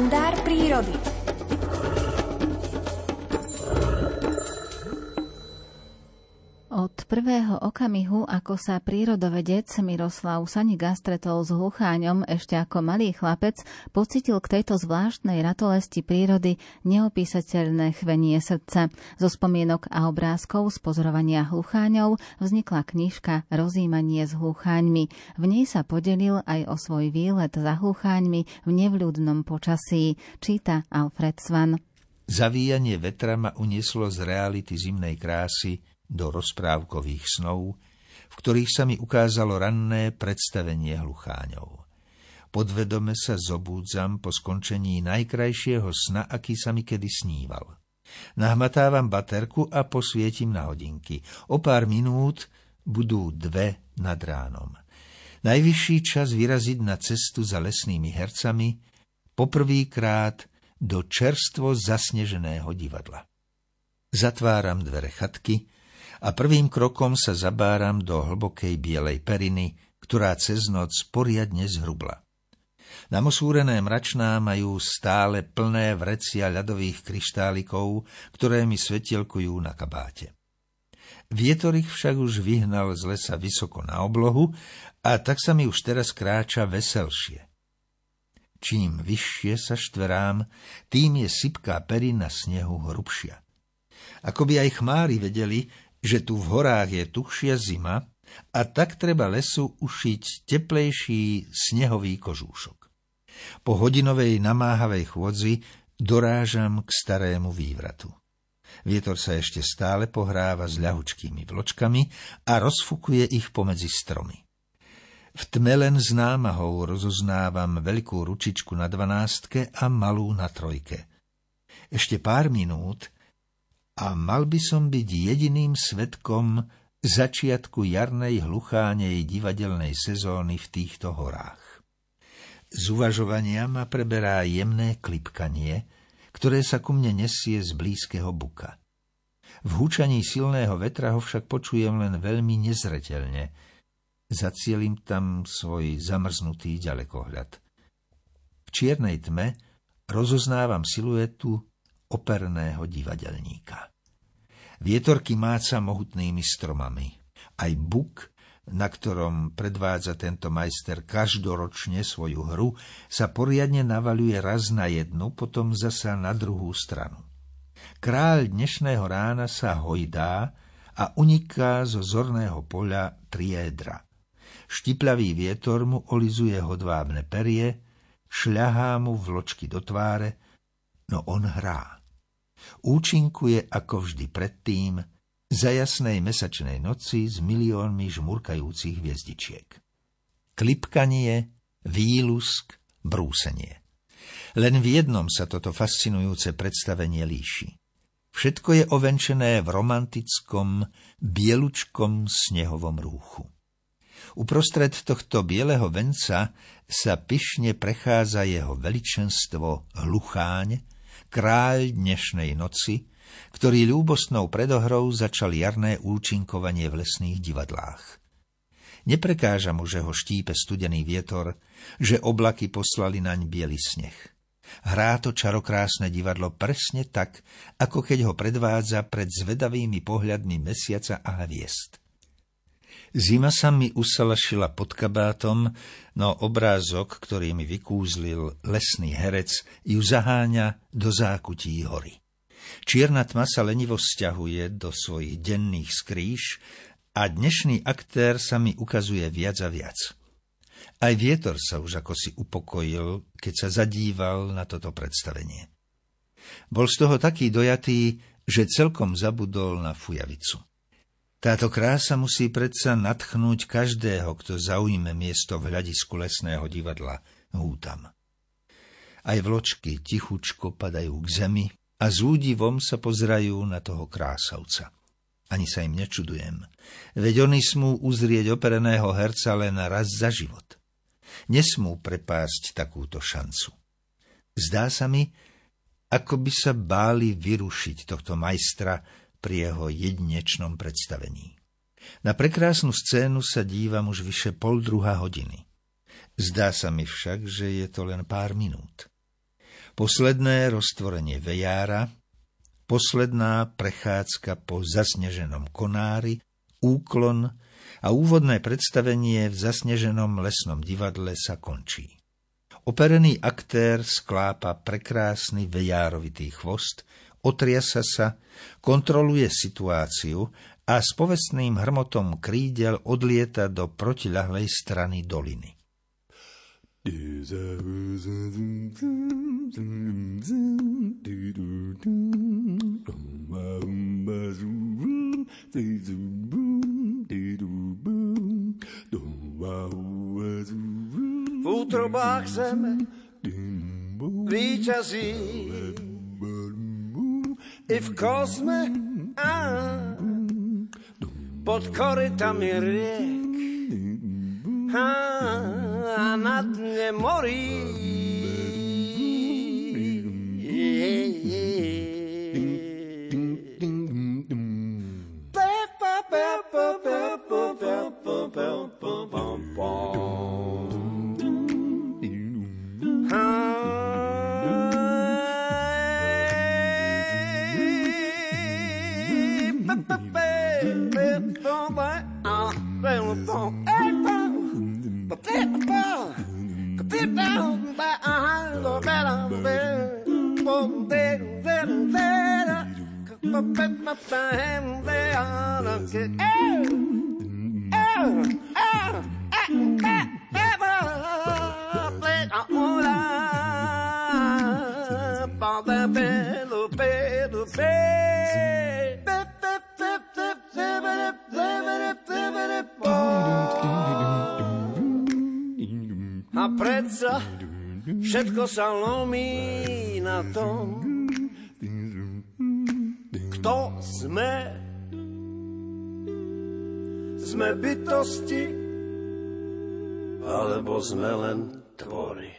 kalendár prírody. Prvého okamihu, ako sa prírodovedec Miroslav Saniga stretol s hlucháňom ešte ako malý chlapec, pocitil k tejto zvláštnej ratolesti prírody neopísateľné chvenie srdca. Zo spomienok a obrázkov z pozorovania hlucháňov vznikla knižka Rozímanie s hlucháňmi. V nej sa podelil aj o svoj výlet za hlucháňmi v nevľúdnom počasí. Číta Alfred Svan. Zavíjanie vetra ma unieslo z reality zimnej krásy do rozprávkových snov, v ktorých sa mi ukázalo ranné predstavenie hlucháňov. Podvedome sa zobúdzam po skončení najkrajšieho sna, aký sa mi kedy sníval. Nahmatávam baterku a posvietim na hodinky. O pár minút budú dve nad ránom. Najvyšší čas vyraziť na cestu za lesnými hercami, poprvýkrát do čerstvo zasneženého divadla. Zatváram dvere chatky, a prvým krokom sa zabáram do hlbokej bielej periny, ktorá cez noc poriadne zhrubla. Namosúrené mračná majú stále plné vrecia ľadových kryštálikov, ktoré mi svetielkujú na kabáte. Vietor ich však už vyhnal z lesa vysoko na oblohu a tak sa mi už teraz kráča veselšie. Čím vyššie sa štverám, tým je sypká perina snehu hrubšia. Ako by aj chmári vedeli, že tu v horách je tuchšia zima a tak treba lesu ušiť teplejší snehový kožúšok. Po hodinovej namáhavej chôdzi dorážam k starému vývratu. Vietor sa ešte stále pohráva s ľahučkými vločkami a rozfukuje ich pomedzi stromy. V tme len s námahou rozoznávam veľkú ručičku na dvanástke a malú na trojke. Ešte pár minút a mal by som byť jediným svetkom začiatku jarnej hluchánej divadelnej sezóny v týchto horách. Z uvažovania ma preberá jemné klipkanie, ktoré sa ku mne nesie z blízkeho buka. V húčaní silného vetra ho však počujem len veľmi nezretelne. Zacielim tam svoj zamrznutý ďalekohľad. V čiernej tme rozoznávam siluetu operného divadelníka. Vietorky máca mohutnými stromami. Aj buk, na ktorom predvádza tento majster každoročne svoju hru, sa poriadne navaluje raz na jednu, potom zasa na druhú stranu. Kráľ dnešného rána sa hojdá a uniká zo zorného poľa triédra. Štiplavý vietor mu olizuje hodvábne perie, šľahá mu vločky do tváre, no on hrá. Účinkuje ako vždy predtým za jasnej mesačnej noci s miliónmi žmurkajúcich hviezdičiek. Klipkanie, výlusk, brúsenie. Len v jednom sa toto fascinujúce predstavenie líši. Všetko je ovenčené v romantickom, bielučkom snehovom rúchu. Uprostred tohto bieleho venca sa pyšne prechádza jeho veličenstvo hlucháň, kráľ dnešnej noci, ktorý ľúbostnou predohrou začal jarné účinkovanie v lesných divadlách. Neprekáža mu, že ho štípe studený vietor, že oblaky poslali naň biely sneh. Hrá to čarokrásne divadlo presne tak, ako keď ho predvádza pred zvedavými pohľadmi mesiaca a hviezd. Zima sa mi usalašila pod kabátom, no obrázok, ktorý mi vykúzlil lesný herec, ju zaháňa do zákutí hory. Čierna tma sa lenivo vzťahuje do svojich denných skrýš a dnešný aktér sa mi ukazuje viac a viac. Aj vietor sa už ako si upokojil, keď sa zadíval na toto predstavenie. Bol z toho taký dojatý, že celkom zabudol na fujavicu. Táto krása musí predsa nadchnúť každého, kto zaujme miesto v hľadisku lesného divadla hútam. Aj vločky tichučko padajú k zemi a s údivom sa pozrajú na toho krásavca. Ani sa im nečudujem, veď oni smú uzrieť opereného herca len raz za život. Nesmú prepásť takúto šancu. Zdá sa mi, ako by sa báli vyrušiť tohto majstra, pri jeho jedinečnom predstavení. Na prekrásnu scénu sa dívam už vyše pol druhá hodiny. Zdá sa mi však, že je to len pár minút. posledné roztvorenie vejára, posledná prechádzka po zasneženom konári, úklon a úvodné predstavenie v zasneženom lesnom divadle sa končí. Operený aktér sklápa prekrásny vejárovitý chvost, otriasa sa, kontroluje situáciu a s povestným hrmotom krídel odlieta do protiľahlej strany doliny. V útrobách zeme výťazí i v kosme a pod korytami riek a na dne morí. Bye. A predsa všetko sa lomí na tom, kto sme. Sme bytosti, alebo sme len tvory.